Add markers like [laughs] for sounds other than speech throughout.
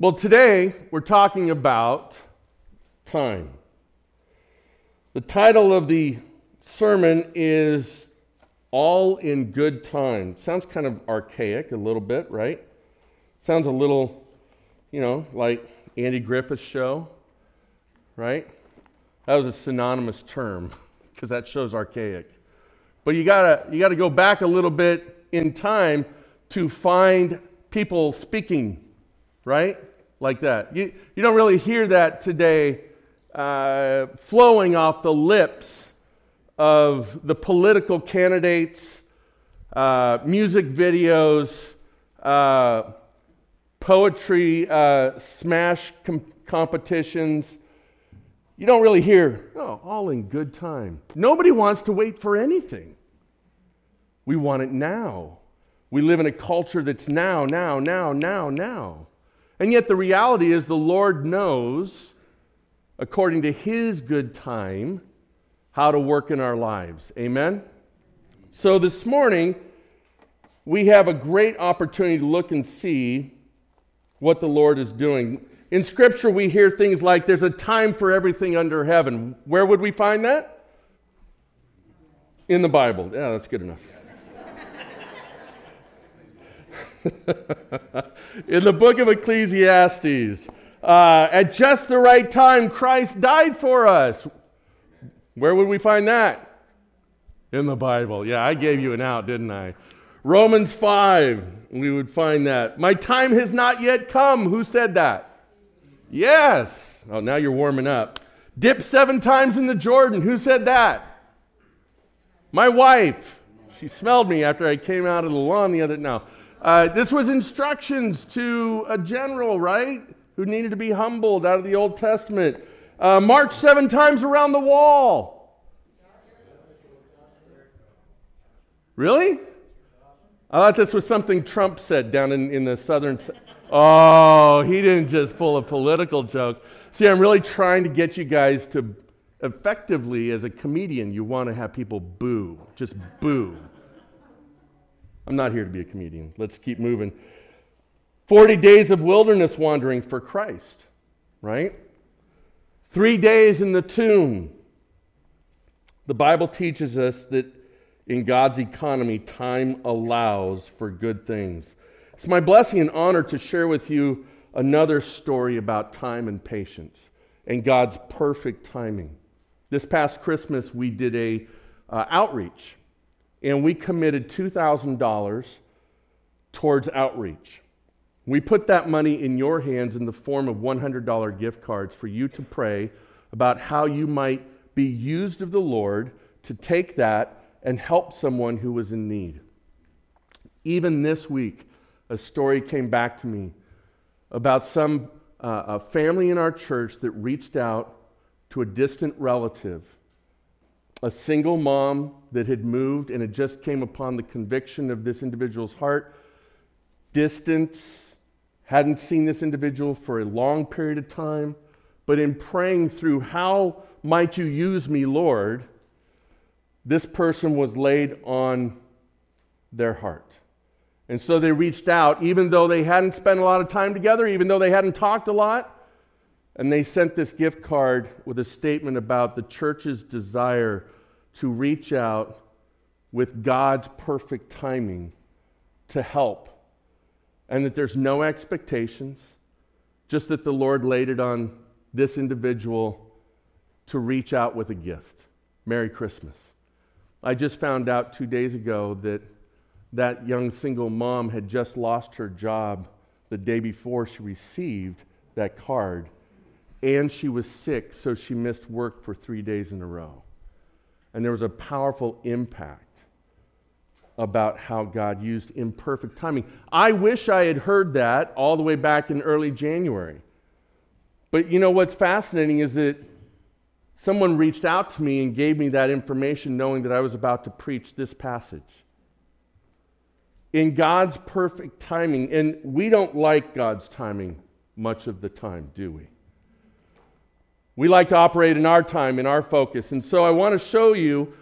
Well, today we're talking about time. The title of the sermon is All in Good Time. Sounds kind of archaic a little bit, right? Sounds a little, you know, like Andy Griffith's show, right? That was a synonymous term [laughs] because that show's archaic. But you gotta, you gotta go back a little bit in time to find people speaking, right? Like that. You, you don't really hear that today uh, flowing off the lips of the political candidates, uh, music videos, uh, poetry uh, smash com- competitions. You don't really hear, oh, all in good time. Nobody wants to wait for anything. We want it now. We live in a culture that's now, now, now, now, now. And yet the reality is the Lord knows, according to His good time, how to work in our lives. Amen? So this morning, we have a great opportunity to look and see what the Lord is doing. In Scripture, we hear things like there's a time for everything under heaven. Where would we find that? In the Bible. Yeah, that's good enough. [laughs] in the book of Ecclesiastes. Uh, at just the right time, Christ died for us. Where would we find that? In the Bible. Yeah, I gave you an out, didn't I? Romans 5, we would find that. My time has not yet come. Who said that? Yes. Oh, now you're warming up. Dip seven times in the Jordan. Who said that? My wife. She smelled me after I came out of the lawn the other now. Uh, this was instructions to a general, right? Who needed to be humbled out of the Old Testament. Uh, march seven times around the wall. Really? I thought this was something Trump said down in, in the southern. Oh, he didn't just pull a political joke. See, I'm really trying to get you guys to effectively, as a comedian, you want to have people boo. Just boo. I'm not here to be a comedian. Let's keep moving. 40 days of wilderness wandering for Christ, right? Three days in the tomb. The Bible teaches us that in God's economy, time allows for good things. It's my blessing and honor to share with you another story about time and patience and God's perfect timing. This past Christmas, we did a uh, outreach and we committed $2,000 towards outreach. We put that money in your hands in the form of $100 gift cards for you to pray about how you might be used of the Lord to take that and help someone who was in need. Even this week, a story came back to me about some uh, a family in our church that reached out to a distant relative a single mom that had moved and it just came upon the conviction of this individual's heart. Distance, hadn't seen this individual for a long period of time, but in praying through, How might you use me, Lord? this person was laid on their heart. And so they reached out, even though they hadn't spent a lot of time together, even though they hadn't talked a lot. And they sent this gift card with a statement about the church's desire to reach out with God's perfect timing to help. And that there's no expectations, just that the Lord laid it on this individual to reach out with a gift. Merry Christmas. I just found out two days ago that that young single mom had just lost her job the day before she received that card and she was sick, so she missed work for three days in a row. And there was a powerful impact about how God used imperfect timing. I wish I had heard that all the way back in early January. But you know what's fascinating is that someone reached out to me and gave me that information knowing that I was about to preach this passage. In God's perfect timing, and we don't like God's timing much of the time, do we? We like to operate in our time, in our focus. And so I want to show you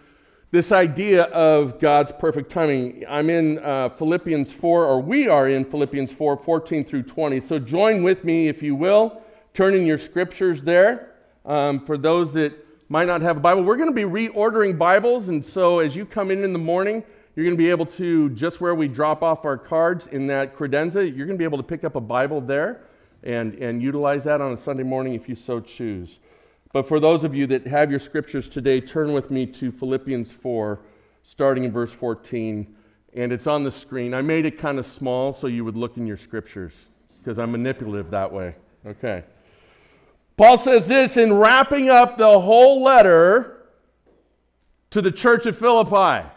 this idea of God's perfect timing. I'm in uh, Philippians 4, or we are in Philippians 4, 14 through 20. So join with me, if you will, turning your scriptures there. Um, for those that might not have a Bible, we're going to be reordering Bibles. And so as you come in in the morning, you're going to be able to, just where we drop off our cards in that credenza, you're going to be able to pick up a Bible there and, and utilize that on a Sunday morning if you so choose. But for those of you that have your scriptures today, turn with me to Philippians 4, starting in verse 14. And it's on the screen. I made it kind of small so you would look in your scriptures because I'm manipulative that way. Okay. Paul says this in wrapping up the whole letter to the church at Philippi.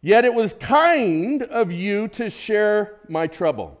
Yet it was kind of you to share my trouble.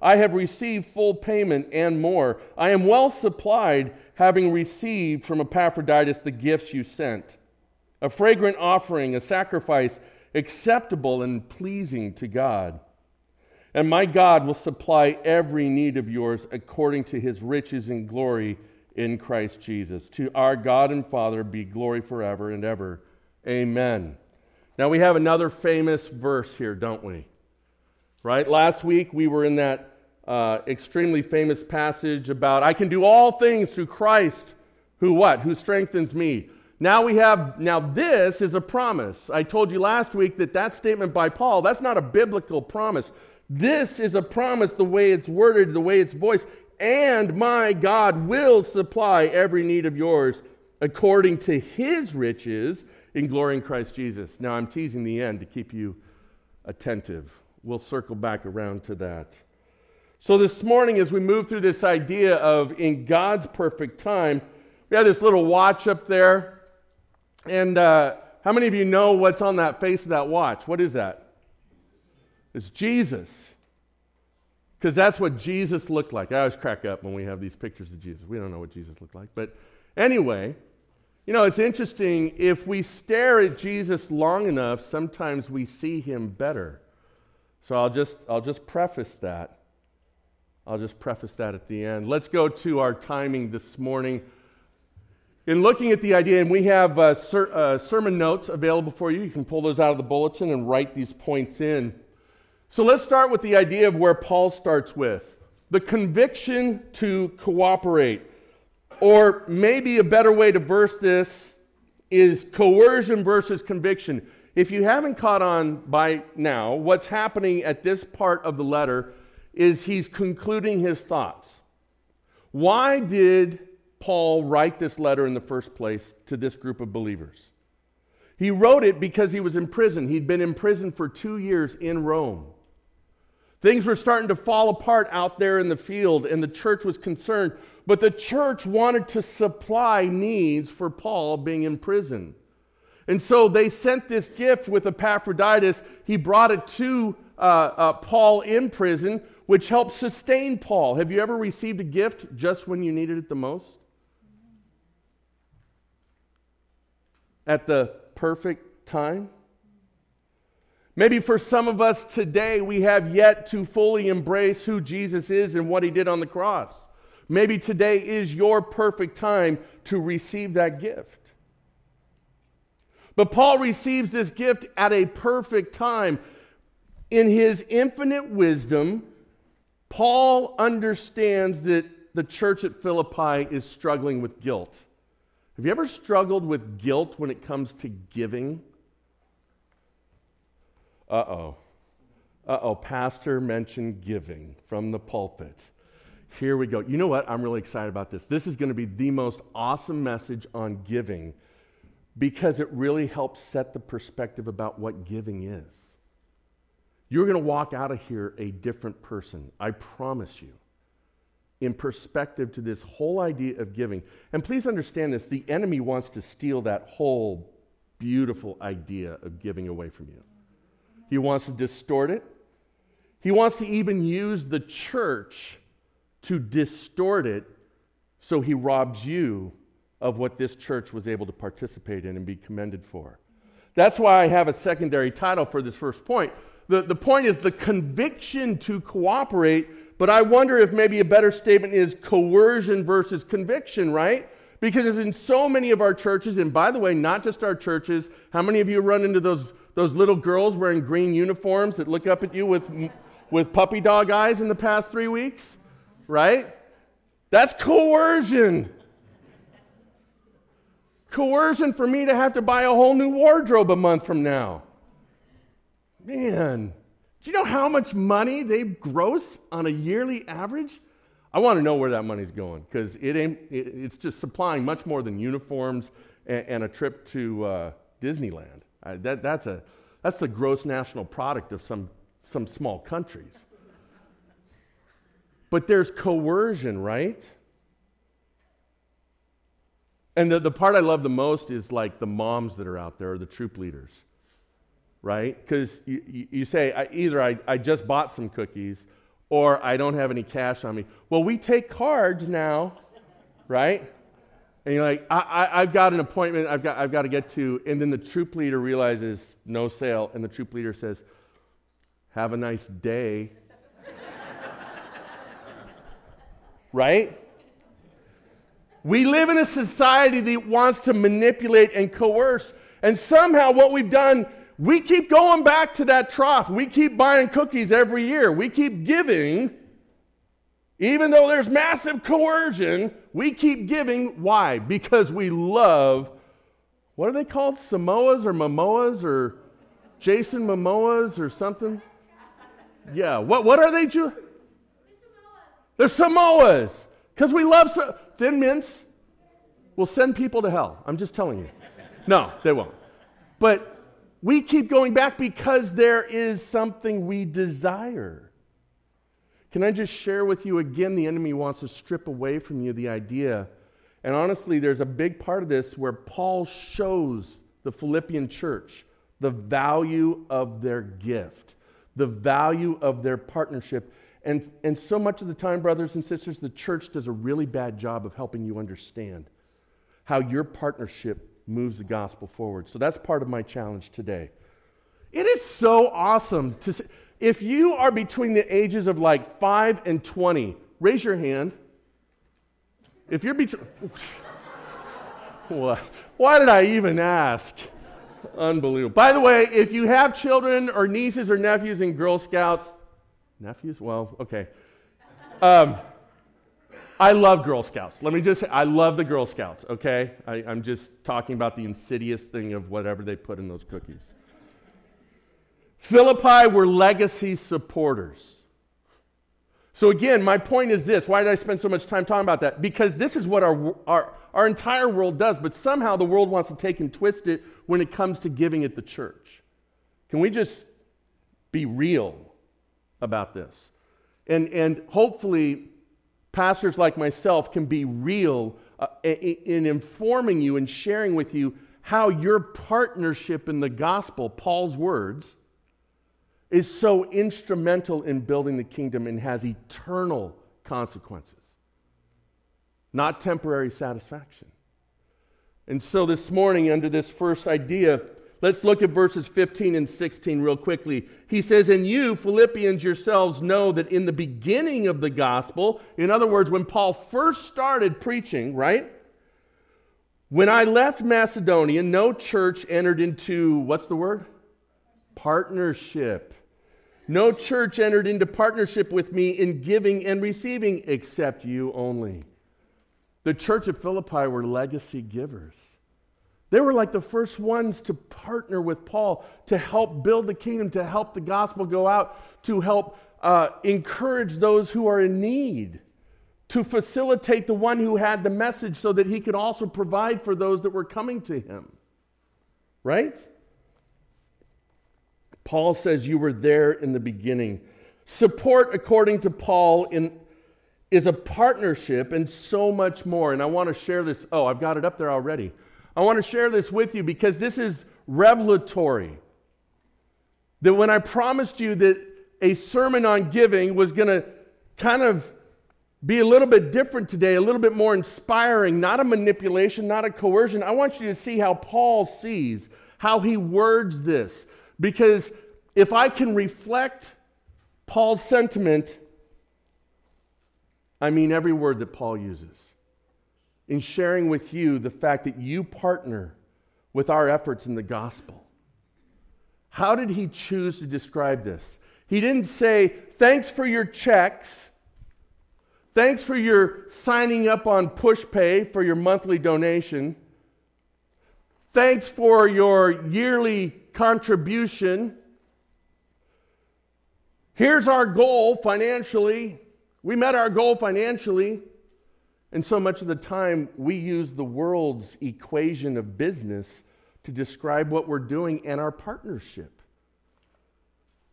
I have received full payment and more. I am well supplied, having received from Epaphroditus the gifts you sent a fragrant offering, a sacrifice acceptable and pleasing to God. And my God will supply every need of yours according to his riches and glory in Christ Jesus. To our God and Father be glory forever and ever. Amen. Now we have another famous verse here, don't we? Right? Last week we were in that uh, extremely famous passage about I can do all things through Christ who what? Who strengthens me. Now we have now this is a promise. I told you last week that that statement by Paul, that's not a biblical promise. This is a promise the way it's worded, the way it's voiced, and my God will supply every need of yours according to his riches in glory in Christ Jesus. Now I'm teasing the end to keep you attentive. We'll circle back around to that. So, this morning, as we move through this idea of in God's perfect time, we have this little watch up there. And uh, how many of you know what's on that face of that watch? What is that? It's Jesus. Because that's what Jesus looked like. I always crack up when we have these pictures of Jesus. We don't know what Jesus looked like. But anyway, you know, it's interesting. If we stare at Jesus long enough, sometimes we see him better. So I'll just, I'll just preface that. I'll just preface that at the end. Let's go to our timing this morning. In looking at the idea, and we have uh, ser- uh, sermon notes available for you. You can pull those out of the bulletin and write these points in. So let's start with the idea of where Paul starts with the conviction to cooperate. Or maybe a better way to verse this is coercion versus conviction. If you haven't caught on by now, what's happening at this part of the letter is he's concluding his thoughts. Why did Paul write this letter in the first place to this group of believers? He wrote it because he was in prison. He'd been in prison for two years in Rome. Things were starting to fall apart out there in the field, and the church was concerned. But the church wanted to supply needs for Paul being in prison. And so they sent this gift with Epaphroditus. He brought it to uh, uh, Paul in prison which helped sustain Paul. Have you ever received a gift just when you needed it the most? At the perfect time? Maybe for some of us today, we have yet to fully embrace who Jesus is and what he did on the cross. Maybe today is your perfect time to receive that gift. But Paul receives this gift at a perfect time. In his infinite wisdom, Paul understands that the church at Philippi is struggling with guilt. Have you ever struggled with guilt when it comes to giving? Uh oh. Uh oh, pastor mentioned giving from the pulpit. Here we go. You know what? I'm really excited about this. This is going to be the most awesome message on giving because it really helps set the perspective about what giving is. You're going to walk out of here a different person. I promise you. In perspective to this whole idea of giving. And please understand this the enemy wants to steal that whole beautiful idea of giving away from you. He wants to distort it, He wants to even use the church to distort it so he robs you of what this church was able to participate in and be commended for. That's why I have a secondary title for this first point. The, the point is the conviction to cooperate, but I wonder if maybe a better statement is coercion versus conviction, right? Because in so many of our churches, and by the way, not just our churches, how many of you run into those, those little girls wearing green uniforms that look up at you with, with puppy dog eyes in the past three weeks? Right? That's coercion. Coercion for me to have to buy a whole new wardrobe a month from now. Man, do you know how much money they gross on a yearly average? I want to know where that money's going because it ain't, it, it's just supplying much more than uniforms and, and a trip to uh, Disneyland. Uh, that, that's, a, that's the gross national product of some, some small countries. But there's coercion, right? And the, the part I love the most is like the moms that are out there, or the troop leaders, right? Because you, you, say, I, either I, I just bought some cookies or I don't have any cash on me. Well, we take cards now, right? And you're like, I, I, have got an appointment I've got, I've got to get to. And then the troop leader realizes no sale. And the troop leader says, Have a nice day. [laughs] right? We live in a society that wants to manipulate and coerce. And somehow, what we've done we keep going back to that trough. We keep buying cookies every year. We keep giving. Even though there's massive coercion, we keep giving. Why? Because we love, what are they called? Samoas or Momoas or Jason Momoas or something? Yeah. What, what are they, Ju- They're Samoas. Because we love so- thin mints will send people to hell. I'm just telling you. No, they won't. But we keep going back because there is something we desire. Can I just share with you again? The enemy wants to strip away from you the idea. And honestly, there's a big part of this where Paul shows the Philippian church the value of their gift, the value of their partnership. And, and so much of the time, brothers and sisters, the church does a really bad job of helping you understand how your partnership moves the gospel forward. So that's part of my challenge today. It is so awesome to see. If you are between the ages of like 5 and 20, raise your hand. If you're between. [laughs] Why did I even ask? Unbelievable. By the way, if you have children or nieces or nephews in Girl Scouts, nephews? Well, okay. Um, I love Girl Scouts. Let me just say, I love the Girl Scouts, okay? I, am just talking about the insidious thing of whatever they put in those cookies. Philippi were legacy supporters. So, again, my point is this why did I spend so much time talking about that? Because this is what our, our, our entire world does, but somehow the world wants to take and twist it when it comes to giving at the church. Can we just be real about this? And, and hopefully, pastors like myself can be real uh, in informing you and sharing with you how your partnership in the gospel, Paul's words, is so instrumental in building the kingdom and has eternal consequences, not temporary satisfaction. And so this morning, under this first idea, Let's look at verses 15 and 16 real quickly. He says, And you, Philippians yourselves, know that in the beginning of the gospel, in other words, when Paul first started preaching, right? When I left Macedonia, no church entered into, what's the word? Partnership. No church entered into partnership with me in giving and receiving except you only. The church of Philippi were legacy givers. They were like the first ones to partner with Paul to help build the kingdom, to help the gospel go out, to help uh, encourage those who are in need, to facilitate the one who had the message so that he could also provide for those that were coming to him. Right? Paul says you were there in the beginning. Support, according to Paul, in, is a partnership and so much more. And I want to share this. Oh, I've got it up there already. I want to share this with you because this is revelatory. That when I promised you that a sermon on giving was going to kind of be a little bit different today, a little bit more inspiring, not a manipulation, not a coercion. I want you to see how Paul sees, how he words this. Because if I can reflect Paul's sentiment, I mean every word that Paul uses in sharing with you the fact that you partner with our efforts in the gospel. How did he choose to describe this? He didn't say, Thanks for your checks. Thanks for your signing up on PushPay for your monthly donation. Thanks for your yearly contribution. Here's our goal financially. We met our goal financially. And so much of the time, we use the world's equation of business to describe what we're doing and our partnership.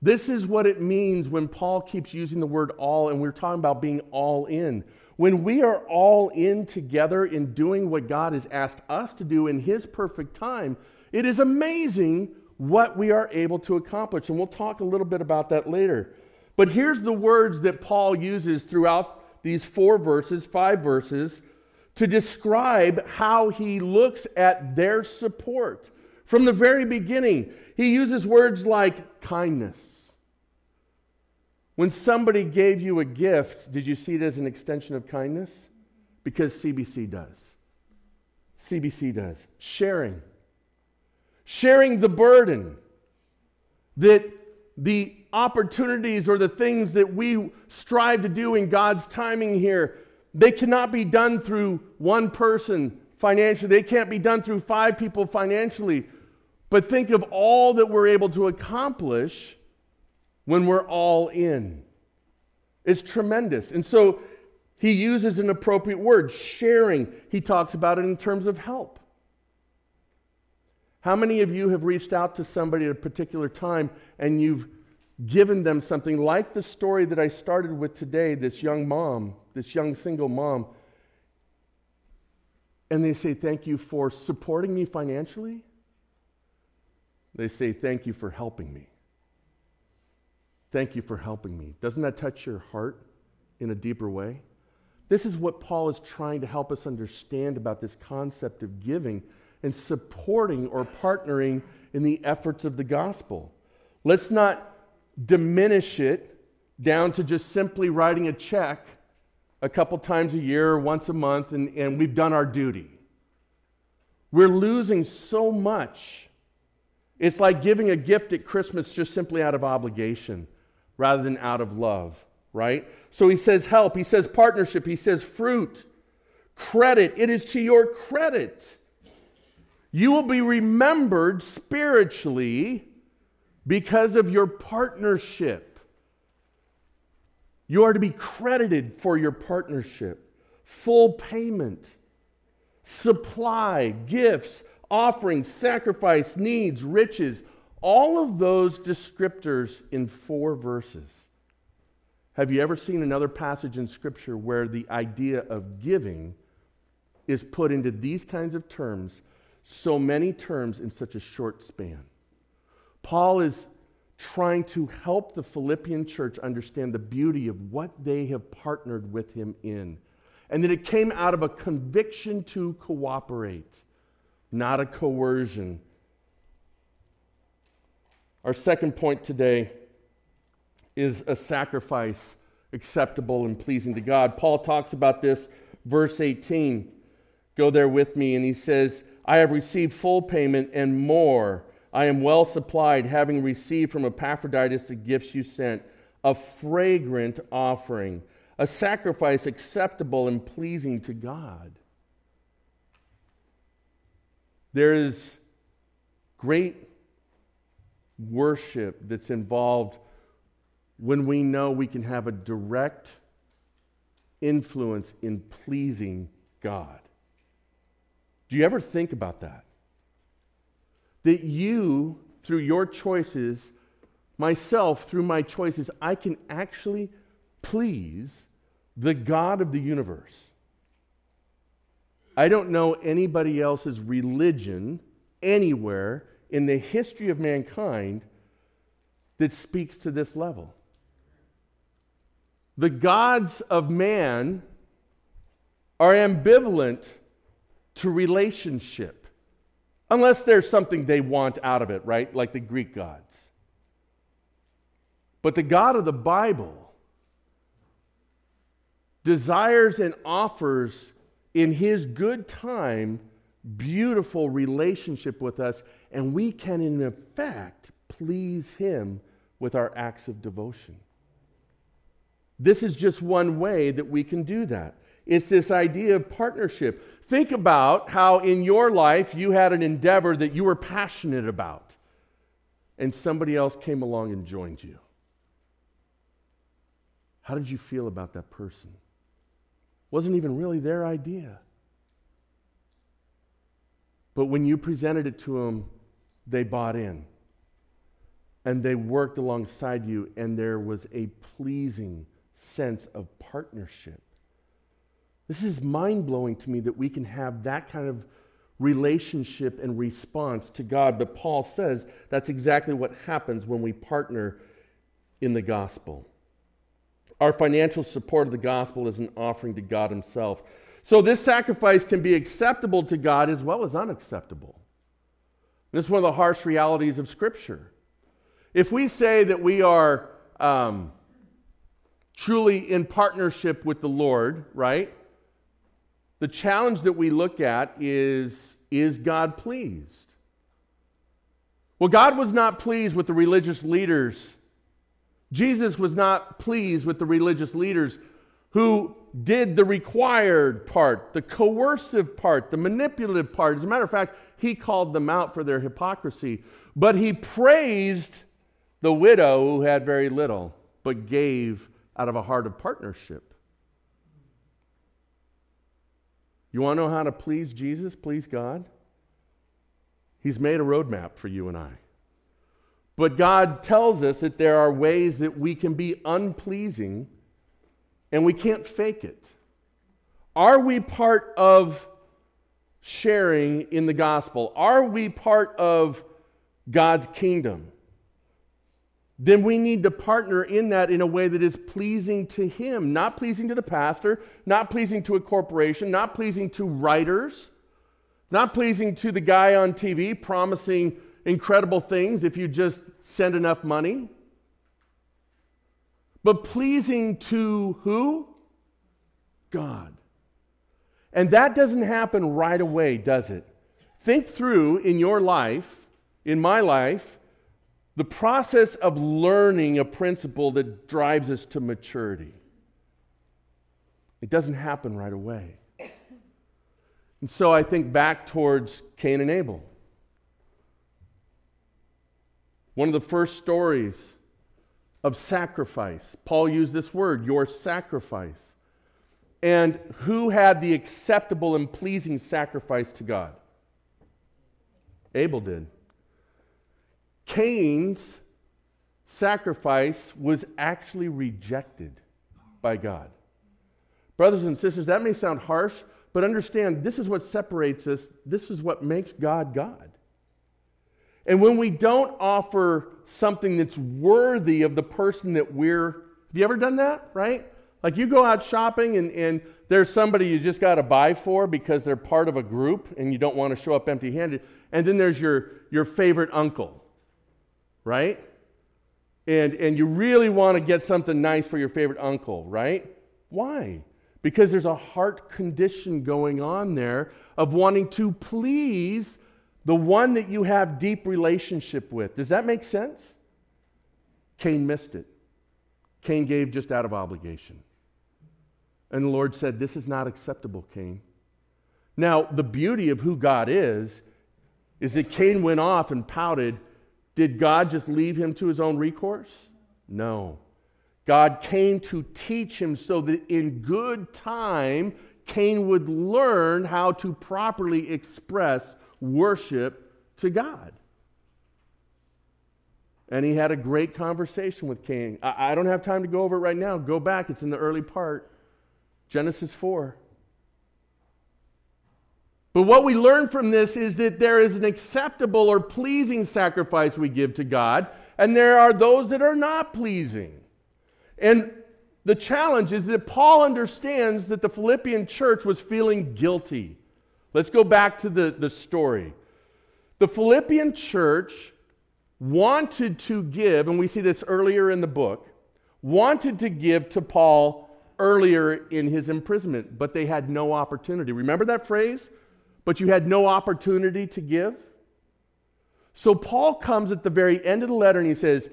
This is what it means when Paul keeps using the word all, and we're talking about being all in. When we are all in together in doing what God has asked us to do in His perfect time, it is amazing what we are able to accomplish. And we'll talk a little bit about that later. But here's the words that Paul uses throughout these four verses, five verses, to describe how he looks at their support. From the very beginning, he uses words like kindness. When somebody gave you a gift, did you see it as an extension of kindness? Because CBC does. CBC does. Sharing. Sharing the burden that the opportunities or the things that we strive to do in God's timing here, they cannot be done through one person financially. They can't be done through five people financially. But think of all that we're able to accomplish when we're all in. It's tremendous. And so he uses an appropriate word, sharing. He talks about it in terms of help. How many of you have reached out to somebody at a particular time and you've given them something like the story that I started with today this young mom, this young single mom, and they say, Thank you for supporting me financially? They say, Thank you for helping me. Thank you for helping me. Doesn't that touch your heart in a deeper way? This is what Paul is trying to help us understand about this concept of giving and supporting or partnering in the efforts of the gospel. Let's not diminish it down to just simply writing a check a couple times a year or once a month and, and we've done our duty. We're losing so much. It's like giving a gift at Christmas just simply out of obligation rather than out of love, right? So he says help, he says partnership, he says fruit, credit. It is to your credit. You will be remembered spiritually because of your partnership. You are to be credited for your partnership. Full payment, supply, gifts, offerings, sacrifice, needs, riches, all of those descriptors in four verses. Have you ever seen another passage in Scripture where the idea of giving is put into these kinds of terms, so many terms in such a short span? Paul is trying to help the Philippian church understand the beauty of what they have partnered with him in. And that it came out of a conviction to cooperate, not a coercion. Our second point today is a sacrifice acceptable and pleasing to God. Paul talks about this, verse 18. Go there with me, and he says, I have received full payment and more I am well supplied, having received from Epaphroditus the gifts you sent, a fragrant offering, a sacrifice acceptable and pleasing to God. There is great worship that's involved when we know we can have a direct influence in pleasing God. Do you ever think about that? That you, through your choices, myself, through my choices, I can actually please the God of the universe. I don't know anybody else's religion anywhere in the history of mankind that speaks to this level. the gods of man are ambivalent to relationship, unless there's something they want out of it, right? Like the Greek gods. But the God of the Bible desires and offers in his good time beautiful relationship with us, and we can, in effect, please him with our acts of devotion. This is just one way that we can do that. It's this idea of partnership. Think about how in your life you had an endeavor that you were passionate about, and somebody else came along and joined you. How did you feel about that person? Wasn't even really their idea. But when you presented it to them, they bought in. And they worked alongside you, and there was a pleasing sense of partnership. This is mind blowing to me that we can have that kind of relationship and response to God. But Paul says that's exactly what happens when we partner in the gospel. Our financial support of the gospel is an offering to God Himself. So this sacrifice can be acceptable to God as well as unacceptable. This is one of the harsh realities of Scripture. If we say that we are um, truly in partnership with the Lord, right? The challenge that we look at is is God pleased? Well, God was not pleased with the religious leaders. Jesus was not pleased with the religious leaders who did the required part, the coercive part, the manipulative part. As a matter of fact, he called them out for their hypocrisy. But he praised the widow who had very little, but gave out of a heart of partnership. You want to know how to please Jesus, please God? He's made a roadmap for you and I. But God tells us that there are ways that we can be unpleasing and we can't fake it. Are we part of sharing in the gospel? Are we part of God's kingdom? Then we need to partner in that in a way that is pleasing to Him, not pleasing to the pastor, not pleasing to a corporation, not pleasing to writers, not pleasing to the guy on TV promising incredible things if you just send enough money, but pleasing to who? God. And that doesn't happen right away, does it? Think through in your life, in my life, the process of learning a principle that drives us to maturity. It doesn't happen right away. And so I think back towards Cain and Abel. One of the first stories of sacrifice. Paul used this word, your sacrifice. And who had the acceptable and pleasing sacrifice to God? Abel did. Cain's sacrifice was actually rejected by God. Brothers and sisters, that may sound harsh, but understand this is what separates us. This is what makes God God. And when we don't offer something that's worthy of the person that we're, have you ever done that, right? Like you go out shopping and, and there's somebody you just got to buy for because they're part of a group and you don't want to show up empty handed. And then there's your, your favorite uncle right? And, and you really want to get something nice for your favorite uncle, right? Why? Because there's a heart condition going on there of wanting to please the one that you have deep relationship with. Does that make sense? Cain missed it. Cain gave just out of obligation. And the Lord said, This is not acceptable, Cain. Now, the beauty of who God is, is that Cain went off and pouted did God just leave him to his own recourse? No. God came to teach him so that in good time, Cain would learn how to properly express worship to God. And he had a great conversation with Cain. I, don't have time to go over it right now. Go back, it's in the early part. Genesis 4. But what we learn from this is that there is an acceptable or pleasing sacrifice we give to God, and there are those that are not pleasing. And the challenge is that Paul understands that the Philippian church was feeling guilty. Let's go back to the, the story. The Philippian church wanted to give, and we see this earlier in the book, wanted to give to Paul earlier in his imprisonment, but they had no opportunity. Remember that phrase? But you had no opportunity to give? So Paul comes at the very end of the letter and he says,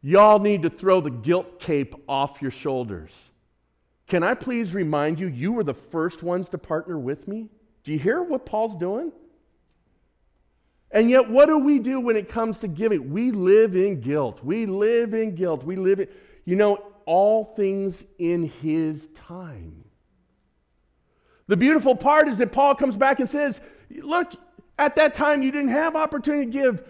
Y'all need to throw the guilt cape off your shoulders. Can I please remind you, you were the first ones to partner with me? Do you hear what Paul's doing? And yet, what do we do when it comes to giving? We live in guilt. We live in guilt. We live in, you know, all things in his time. The beautiful part is that Paul comes back and says, Look, at that time you didn't have opportunity to give.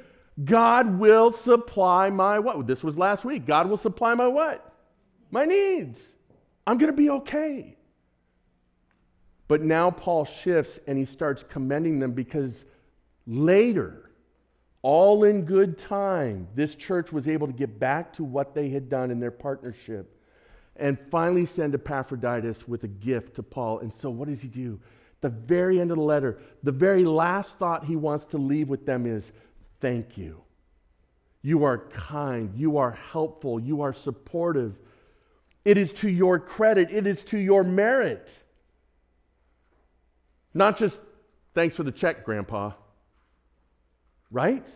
God will supply my what? This was last week. God will supply my what? My needs. I'm going to be okay. But now Paul shifts and he starts commending them because later, all in good time, this church was able to get back to what they had done in their partnership and finally send Epaphroditus with a gift to Paul. And so, what does he do? The very end of the letter, the very last thought he wants to leave with them is thank you. You are kind, you are helpful, you are supportive. It is to your credit, it is to your merit. Not just thanks for the check, Grandpa. Right?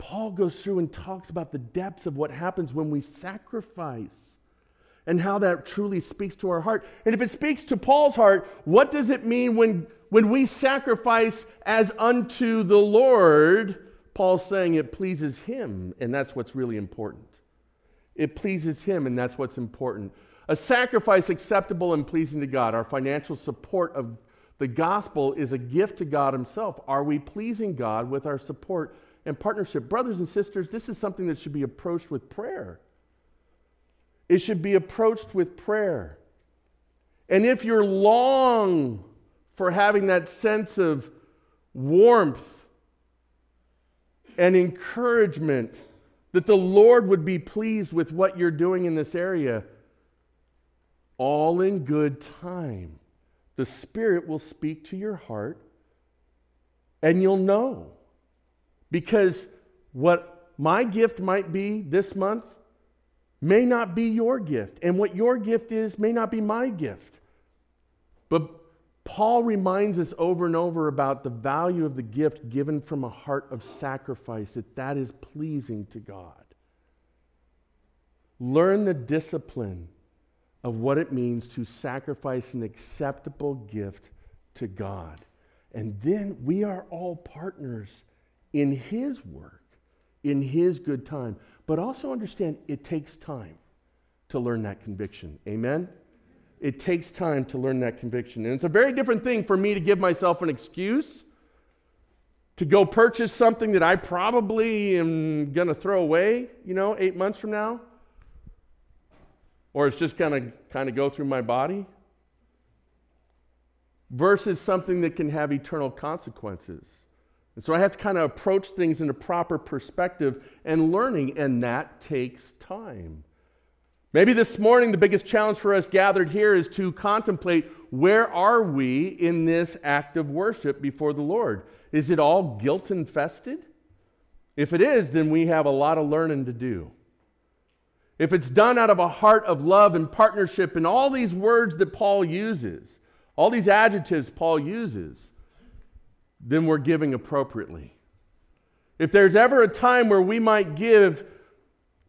Paul goes through and talks about the depths of what happens when we sacrifice and how that truly speaks to our heart. And if it speaks to Paul's heart, what does it mean when, when we sacrifice as unto the Lord? Paul's saying it pleases him, and that's what's really important. It pleases him, and that's what's important. A sacrifice acceptable and pleasing to God, our financial support of the gospel is a gift to God Himself. Are we pleasing God with our support and partnership? Brothers and sisters, this is something that should be approached with prayer. It should be approached with prayer. And if you're long for having that sense of warmth and encouragement that the Lord would be pleased with what you're doing in this area, all in good time. The Spirit will speak to your heart and you'll know. Because what my gift might be this month may not be your gift, and what your gift is may not be my gift. But Paul reminds us over and over about the value of the gift given from a heart of sacrifice, that that is pleasing to God. Learn the discipline of what it means to sacrifice an acceptable gift to God. And then we are all partners in His work, in His good time. But also understand it takes time to learn that conviction. Amen? It takes time to learn that conviction. And it's a very different thing for me to give myself an excuse to go purchase something that I probably am going to throw away, you know, eight months from now. Or it's just going to kind of go through my body. Versus something that can have eternal consequences. And so I have to kind of approach things in a proper perspective and learning, and that takes time. Maybe this morning, the biggest challenge for us gathered here is to contemplate where are we in this act of worship before the Lord? Is it all guilt infested? If it is, then we have a lot of learning to do. If it's done out of a heart of love and partnership and all these words that Paul uses, all these adjectives Paul uses, then we're giving appropriately. If there's ever a time where we might give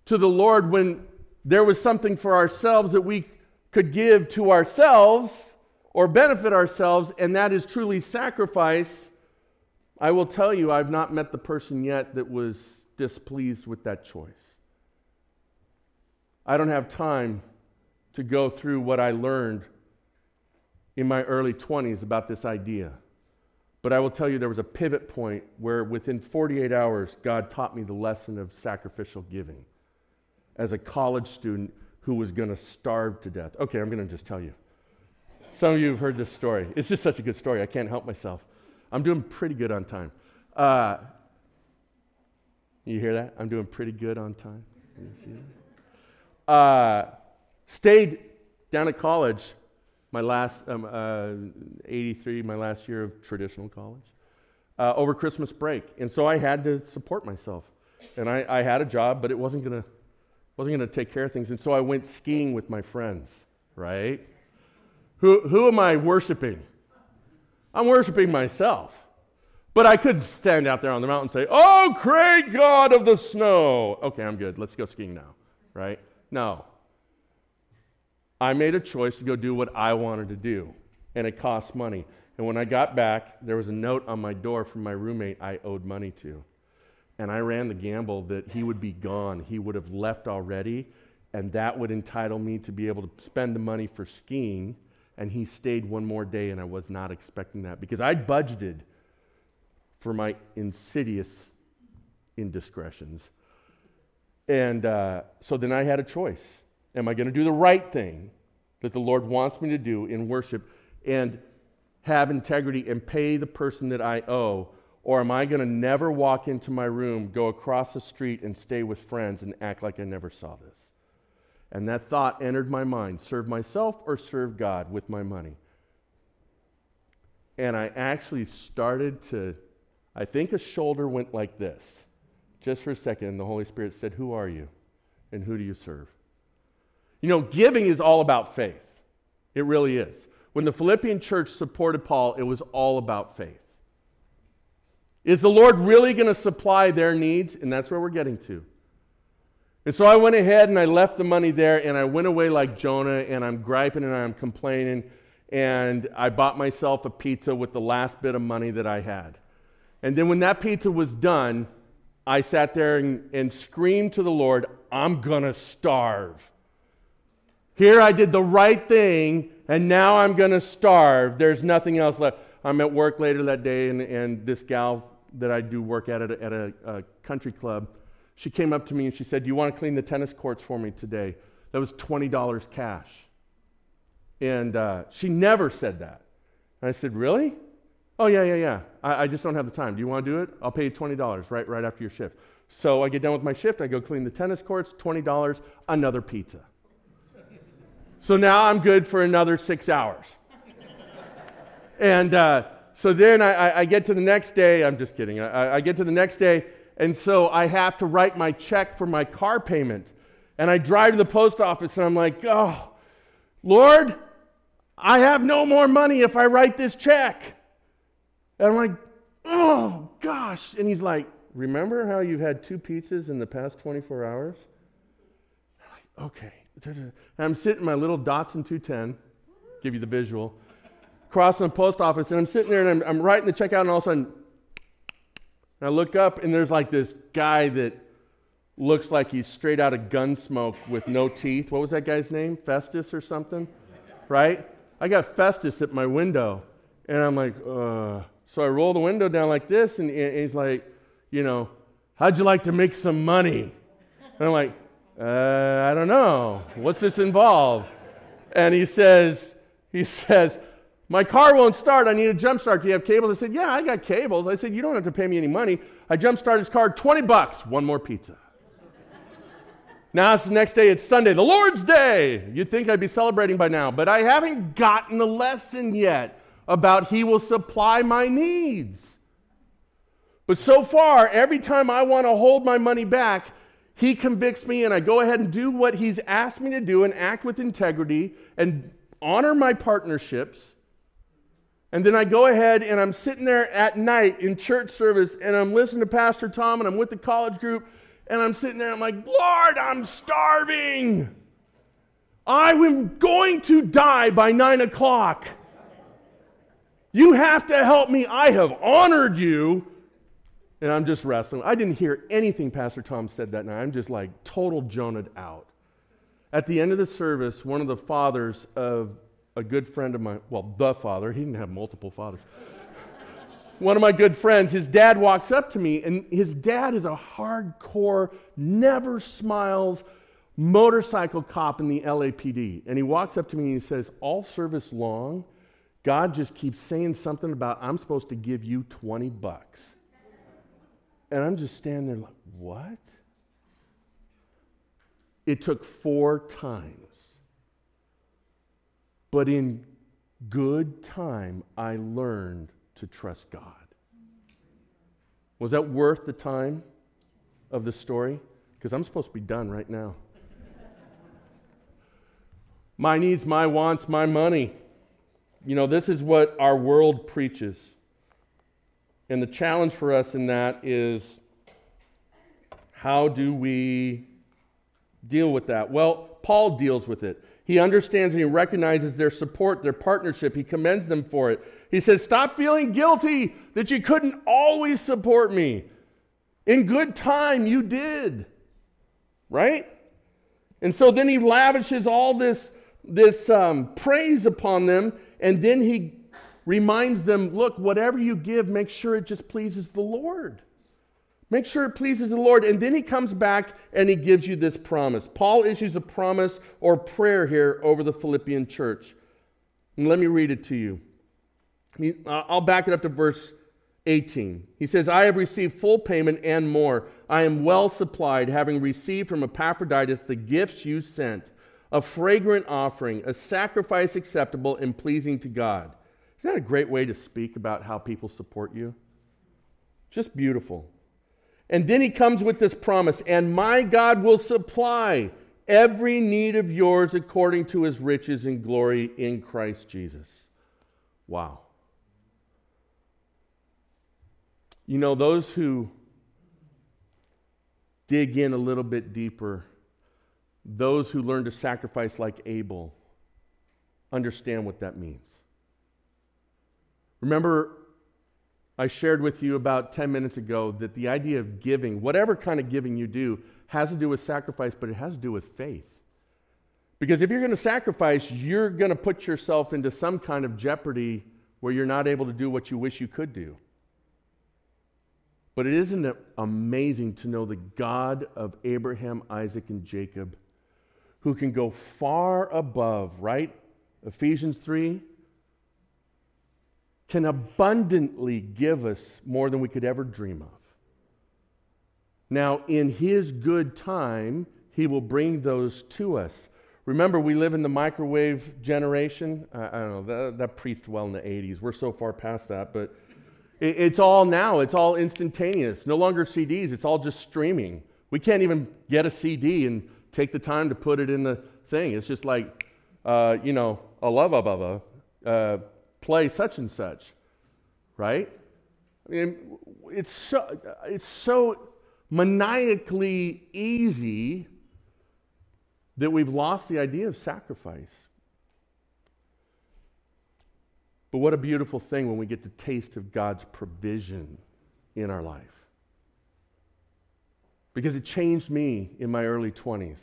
to the Lord when there was something for ourselves that we could give to ourselves or benefit ourselves, and that is truly sacrifice, I will tell you, I've not met the person yet that was displeased with that choice. I don't have time to go through what I learned in my early 20s about this idea. But I will tell you, there was a pivot point where within 48 hours, God taught me the lesson of sacrificial giving as a college student who was going to starve to death. Okay, I'm going to just tell you. Some of you have heard this story. It's just such a good story. I can't help myself. I'm doing pretty good on time. Uh, you hear that? I'm doing pretty good on time. Uh, stayed down at college, my last, um, uh, 83, my last year of traditional college, uh, over Christmas break. And so I had to support myself. And I, I had a job, but it wasn't going to wasn't going to take care of things. And so I went skiing with my friends, right? Who, who am I worshiping? I'm worshiping myself. But I could stand out there on the mountain and say, Oh, great God of the snow. Okay, I'm good. Let's go skiing now, right? No. I made a choice to go do what I wanted to do, and it cost money. And when I got back, there was a note on my door from my roommate I owed money to. And I ran the gamble that he would be gone. He would have left already, and that would entitle me to be able to spend the money for skiing. And he stayed one more day, and I was not expecting that because I'd budgeted for my insidious indiscretions. And uh, so then I had a choice. Am I going to do the right thing that the Lord wants me to do in worship and have integrity and pay the person that I owe? Or am I going to never walk into my room, go across the street, and stay with friends and act like I never saw this? And that thought entered my mind serve myself or serve God with my money? And I actually started to, I think a shoulder went like this, just for a second, and the Holy Spirit said, Who are you? And who do you serve? You know, giving is all about faith. It really is. When the Philippian church supported Paul, it was all about faith. Is the Lord really going to supply their needs? And that's where we're getting to. And so I went ahead and I left the money there and I went away like Jonah and I'm griping and I'm complaining and I bought myself a pizza with the last bit of money that I had. And then when that pizza was done, I sat there and, and screamed to the Lord, I'm going to starve. Here I did the right thing and now I'm going to starve. There's nothing else left. I'm at work later that day and, and this gal that I do work at at a, at a, a country club, she came up to me and she said, Do you want to clean the tennis courts for me today? That was $20 cash. And uh, she never said that. And I said, Really? Oh, yeah, yeah, yeah. I, I, just don't have the time. Do you want to do it? I'll pay you $20 right, right after your shift. So I get done with my shift. I go clean the tennis courts, $20, another pizza. So now I'm good for another six hours. and uh, so then I, I, get to the next day. I'm just kidding. I, I get to the next day, and so I have to write my check for my car payment. And I drive to the post office, and I'm like, oh, Lord, I have no more money if I write this check. And I'm like, oh, gosh. And he's like, remember how you've had two pizzas in the past 24 hours? I'm like, okay. And I'm sitting in my little Datsun 210, give you the visual crossing the post office, and I'm sitting there and I'm, I'm writing the check out, and all of a sudden, I look up, and there's like this guy that looks like he's straight out of Gunsmoke with no teeth. What was that guy's name? Festus or something? Right? I got Festus at my window, and I'm like, uh. So I roll the window down like this, and he's like, you know, how'd you like to make some money? And I'm like, uh, I don't know. What's this involve? And he says, he says, my car won't start. I need a jump start. Do you have cables? I said, Yeah, I got cables. I said, You don't have to pay me any money. I jump start his car, 20 bucks, one more pizza. now it's the next day, it's Sunday, the Lord's Day. You'd think I'd be celebrating by now, but I haven't gotten the lesson yet about He will supply my needs. But so far, every time I want to hold my money back, He convicts me and I go ahead and do what He's asked me to do and act with integrity and honor my partnerships and then I go ahead and I'm sitting there at night in church service and I'm listening to Pastor Tom and I'm with the college group and I'm sitting there. And I'm like, Lord, I'm starving. I'm going to die by nine o'clock. You have to help me. I have honored you. And I'm just wrestling. I didn't hear anything Pastor Tom said that night. I'm just like total Jonah out. At the end of the service, one of the fathers of a good friend of mine, well, the father, he didn't have multiple fathers. [laughs] One of my good friends, his dad walks up to me, and his dad is a hardcore, never smiles motorcycle cop in the LAPD. And he walks up to me and he says, All service long, God just keeps saying something about, I'm supposed to give you 20 bucks. And I'm just standing there like, What? It took four times. But in good time, I learned to trust God. Was that worth the time of the story? Because I'm supposed to be done right now. my needs, my wants, my money. You know, this is what our world preaches. And the challenge for us in that is how do we deal with that? Well, Paul deals with it. He understands and he recognizes their support, their partnership. He commends them for it. He says, Stop feeling guilty that you couldn't always support me. In good time, you did. Right? And so then he lavishes all this, this um, praise upon them, and then he reminds them look, whatever you give, make sure it just pleases the Lord. Make sure it pleases the Lord. And then he comes back and he gives you this promise. Paul issues a promise or prayer here over the Philippian church. And let me read it to you. Uh, I'll back it up to verse 18. He says, I have received full payment and more. I am well supplied, having received from Epaphroditus the gifts you sent, a fragrant offering, a sacrifice acceptable and pleasing to God. Isn't that a great way to speak about how people support you? Just beautiful. And then he comes with this promise and my God will supply every need of yours according to his riches and glory in Christ Jesus. Wow. You know, those who dig in a little bit deeper, those who learn to sacrifice like Abel, understand what that means. Remember I shared with you about 10 minutes ago that the idea of giving, whatever kind of giving you do, has to do with sacrifice, but it has to do with faith. Because if you're going to sacrifice, you're going to put yourself into some kind of jeopardy where you're not able to do what you wish you could do. But it isn't amazing to know the God of Abraham, Isaac, and Jacob, who can go far above, right? Ephesians 3 can abundantly give us more than we could ever dream of. Now, in His good time, He will bring those to us. Remember, we live in the microwave generation. I, I don't know, that, that, preached well in the 80s. We're so far past that, but it, it's all now. It's all instantaneous. No longer CDs, it's all just streaming. We can't even get a CD and take the time to put it in the thing. It's just like, uh, you know, a love, blah, blah, blah play such and such, right? I mean, it's so, it's so maniacally easy that we've lost the idea of sacrifice. But what a beautiful thing when we get to taste of God's provision in our life. Because it changed me in my early 20s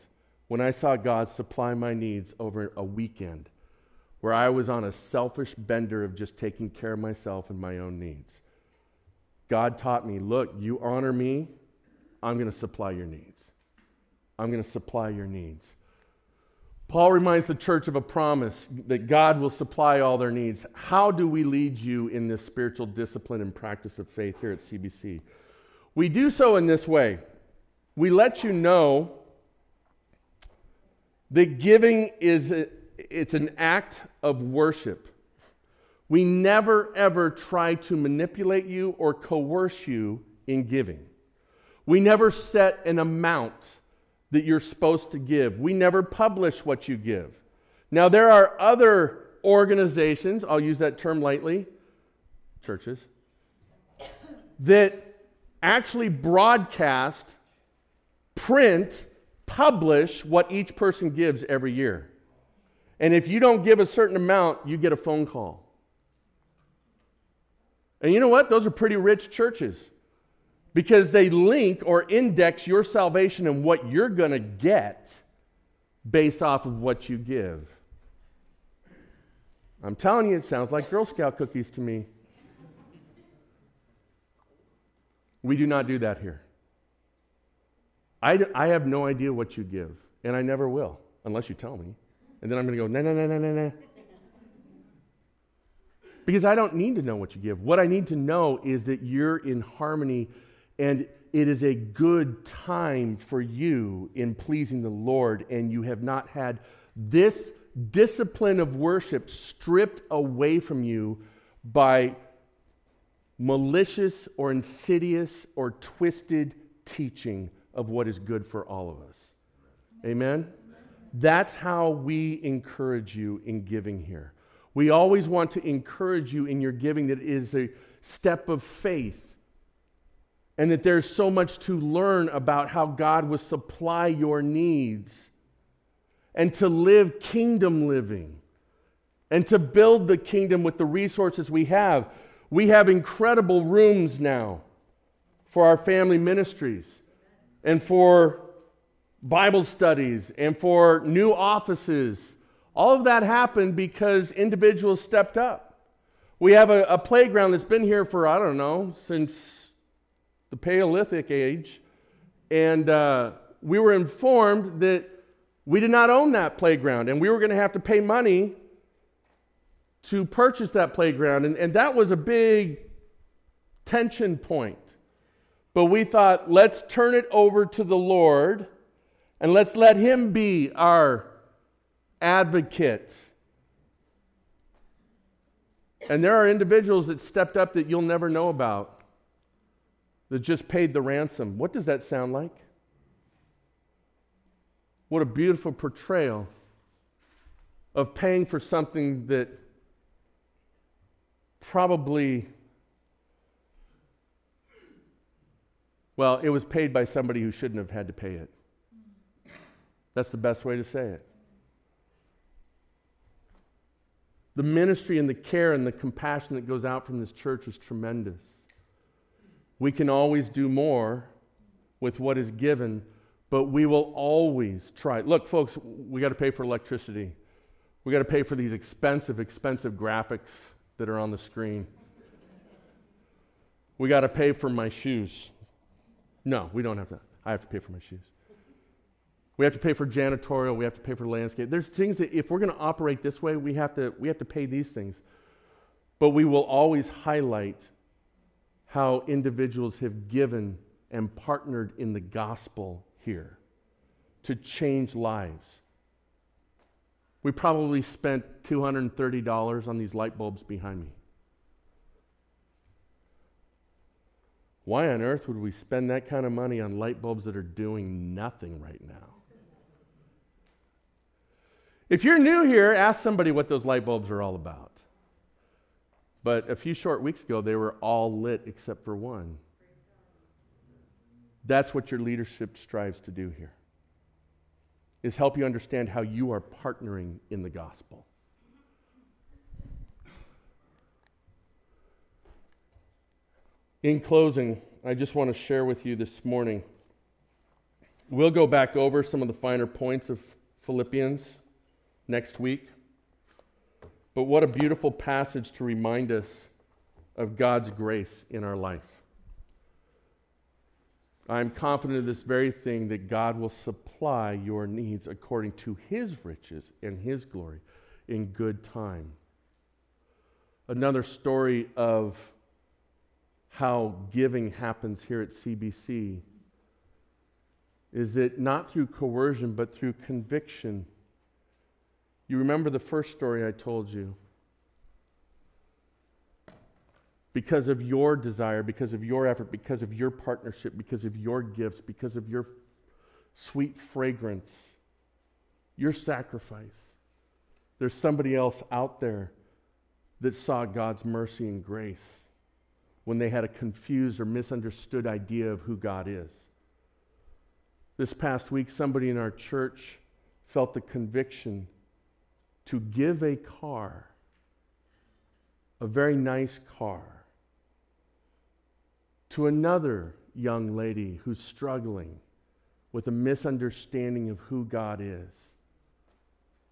when I saw God supply my needs over a weekend where I was on a selfish bender of just taking care of myself and my own needs. God taught me look, you honor me, I'm going to supply your needs. I'm going to supply your needs. Paul reminds the church of a promise that God will supply all their needs. How do we lead you in this spiritual discipline and practice of faith here at CBC? We do so in this way we let you know that giving is it's an act of worship. We never, ever try to manipulate you or coerce you in giving. We never set an amount that you're supposed to give. We never publish what you give. Now, there are other organizations, I'll use that term lightly, churches, that actually broadcast, print, publish what each person gives every year. And if you don't give a certain amount, you get a phone call. And you know what? Those are pretty rich churches because they link or index your salvation and what you're going to get based off of what you give. I'm telling you, it sounds like Girl Scout cookies to me. We do not do that here. I, I have no idea what you give, and I never will, unless you tell me. And then I'm going to go, no, no, no, no, no, no. Because I don't need to know what you give. What I need to know is that you're in harmony and it is a good time for you in pleasing the Lord, and you have not had this discipline of worship stripped away from you by malicious or insidious or twisted teaching of what is good for all of us. Amen? That's how we encourage you in giving here. We always want to encourage you in your giving that is a step of faith and that there's so much to learn about how God will supply your needs and to live kingdom living and to build the kingdom with the resources we have. We have incredible rooms now for our family ministries and for Bible studies and for new offices. All of that happened because individuals stepped up. We have a, a playground that's been here for, I don't know, since the Paleolithic age. And uh, we were informed that we did not own that playground and we were going to have to pay money to purchase that playground. And, and that was a big tension point. But we thought, let's turn it over to the Lord and let's let Him be our advocate. And there are individuals that stepped up that you'll never know about that just paid the ransom. What does that sound like? What a beautiful portrayal of paying for something that probably, well, it was paid by somebody who shouldn't have had to pay it. That's the best way to say it. The ministry and the care and the compassion that goes out from this church is tremendous. We can always do more with what is given, but we will always try. Look, folks, we got to pay for electricity. We got to pay for these expensive, expensive graphics that are on the screen. We got to pay for my shoes. No, we don't have to. I have to pay for my shoes. We have to pay for janitorial. We have to pay for landscape. There's things that if we're going to operate this way, we have to, we have to pay these things. But we will always highlight how individuals have given and partnered in the gospel here to change lives. We probably spent $230 on these light bulbs behind me. Why on earth would we spend that kind of money on light bulbs that are doing nothing right now? If you're new here, ask somebody what those light bulbs are all about. But a few short weeks ago, they were all lit except for one. That's what your leadership strives to do here is help you understand how you are partnering in the gospel. In closing, I just want to share with you this morning. We'll go back over some of the finer points of Philippians next week. But what a beautiful passage to remind us of God's grace in our life. I'm confident of this very thing that God will supply your needs according to his riches and his glory in good time. Another story of how giving happens here at CBC is that not through coercion, but through conviction. You remember the first story I told you because of your desire, because of your effort, because of your partnership, because of your gifts, because of your sweet fragrance, your sacrifice. There's somebody else out there that saw God's mercy and grace when they had a confused or misunderstood idea of who God is. This past week, somebody in our church felt the conviction to give a car, a very nice car, to another young lady who's struggling with a misunderstanding of who God is.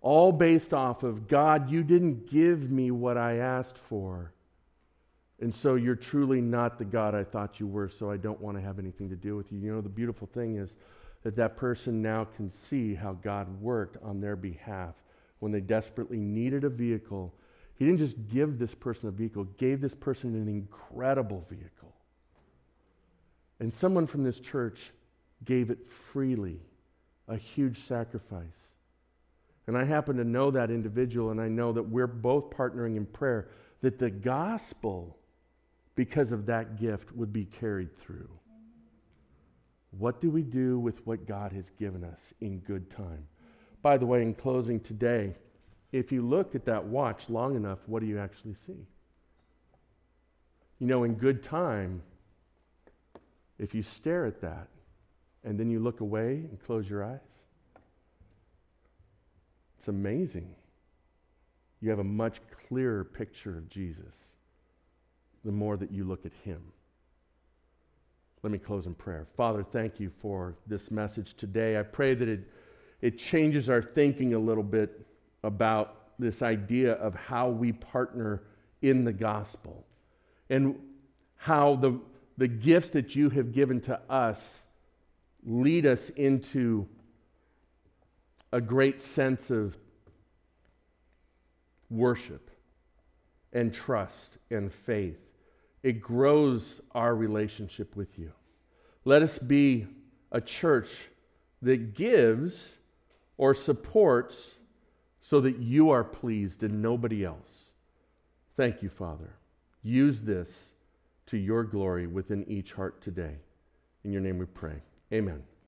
All based off of God, you didn't give me what I asked for. And so you're truly not the God I thought you were, so I don't want to have anything to do with you. You know, the beautiful thing is that that person now can see how God worked on their behalf when they desperately needed a vehicle. He didn't just give this person a vehicle, gave this person an incredible vehicle And someone from this church gave it freely, a huge sacrifice. And I happen to know that individual, and I know that we're both partnering in prayer that the gospel, because of that gift, would be carried through. What do we do with what God has given us in good time? By the way, in closing today, if you look at that watch long enough, what do you actually see? You know, in good time, if you stare at that and then you look away and close your eyes, it's amazing. You have a much clearer picture of Jesus the more that you look at him. Let me close in prayer. Father, thank you for this message today. I pray that it, it changes our thinking a little bit about this idea of how we partner in the gospel and how the, the gifts that you have given to us lead us into a great sense of worship and trust and faith. It grows our relationship with you. Let us be a church that gives or supports so that you are pleased and nobody else. Thank you, Father. Use this to your glory within each heart today. In your name we pray. Amen.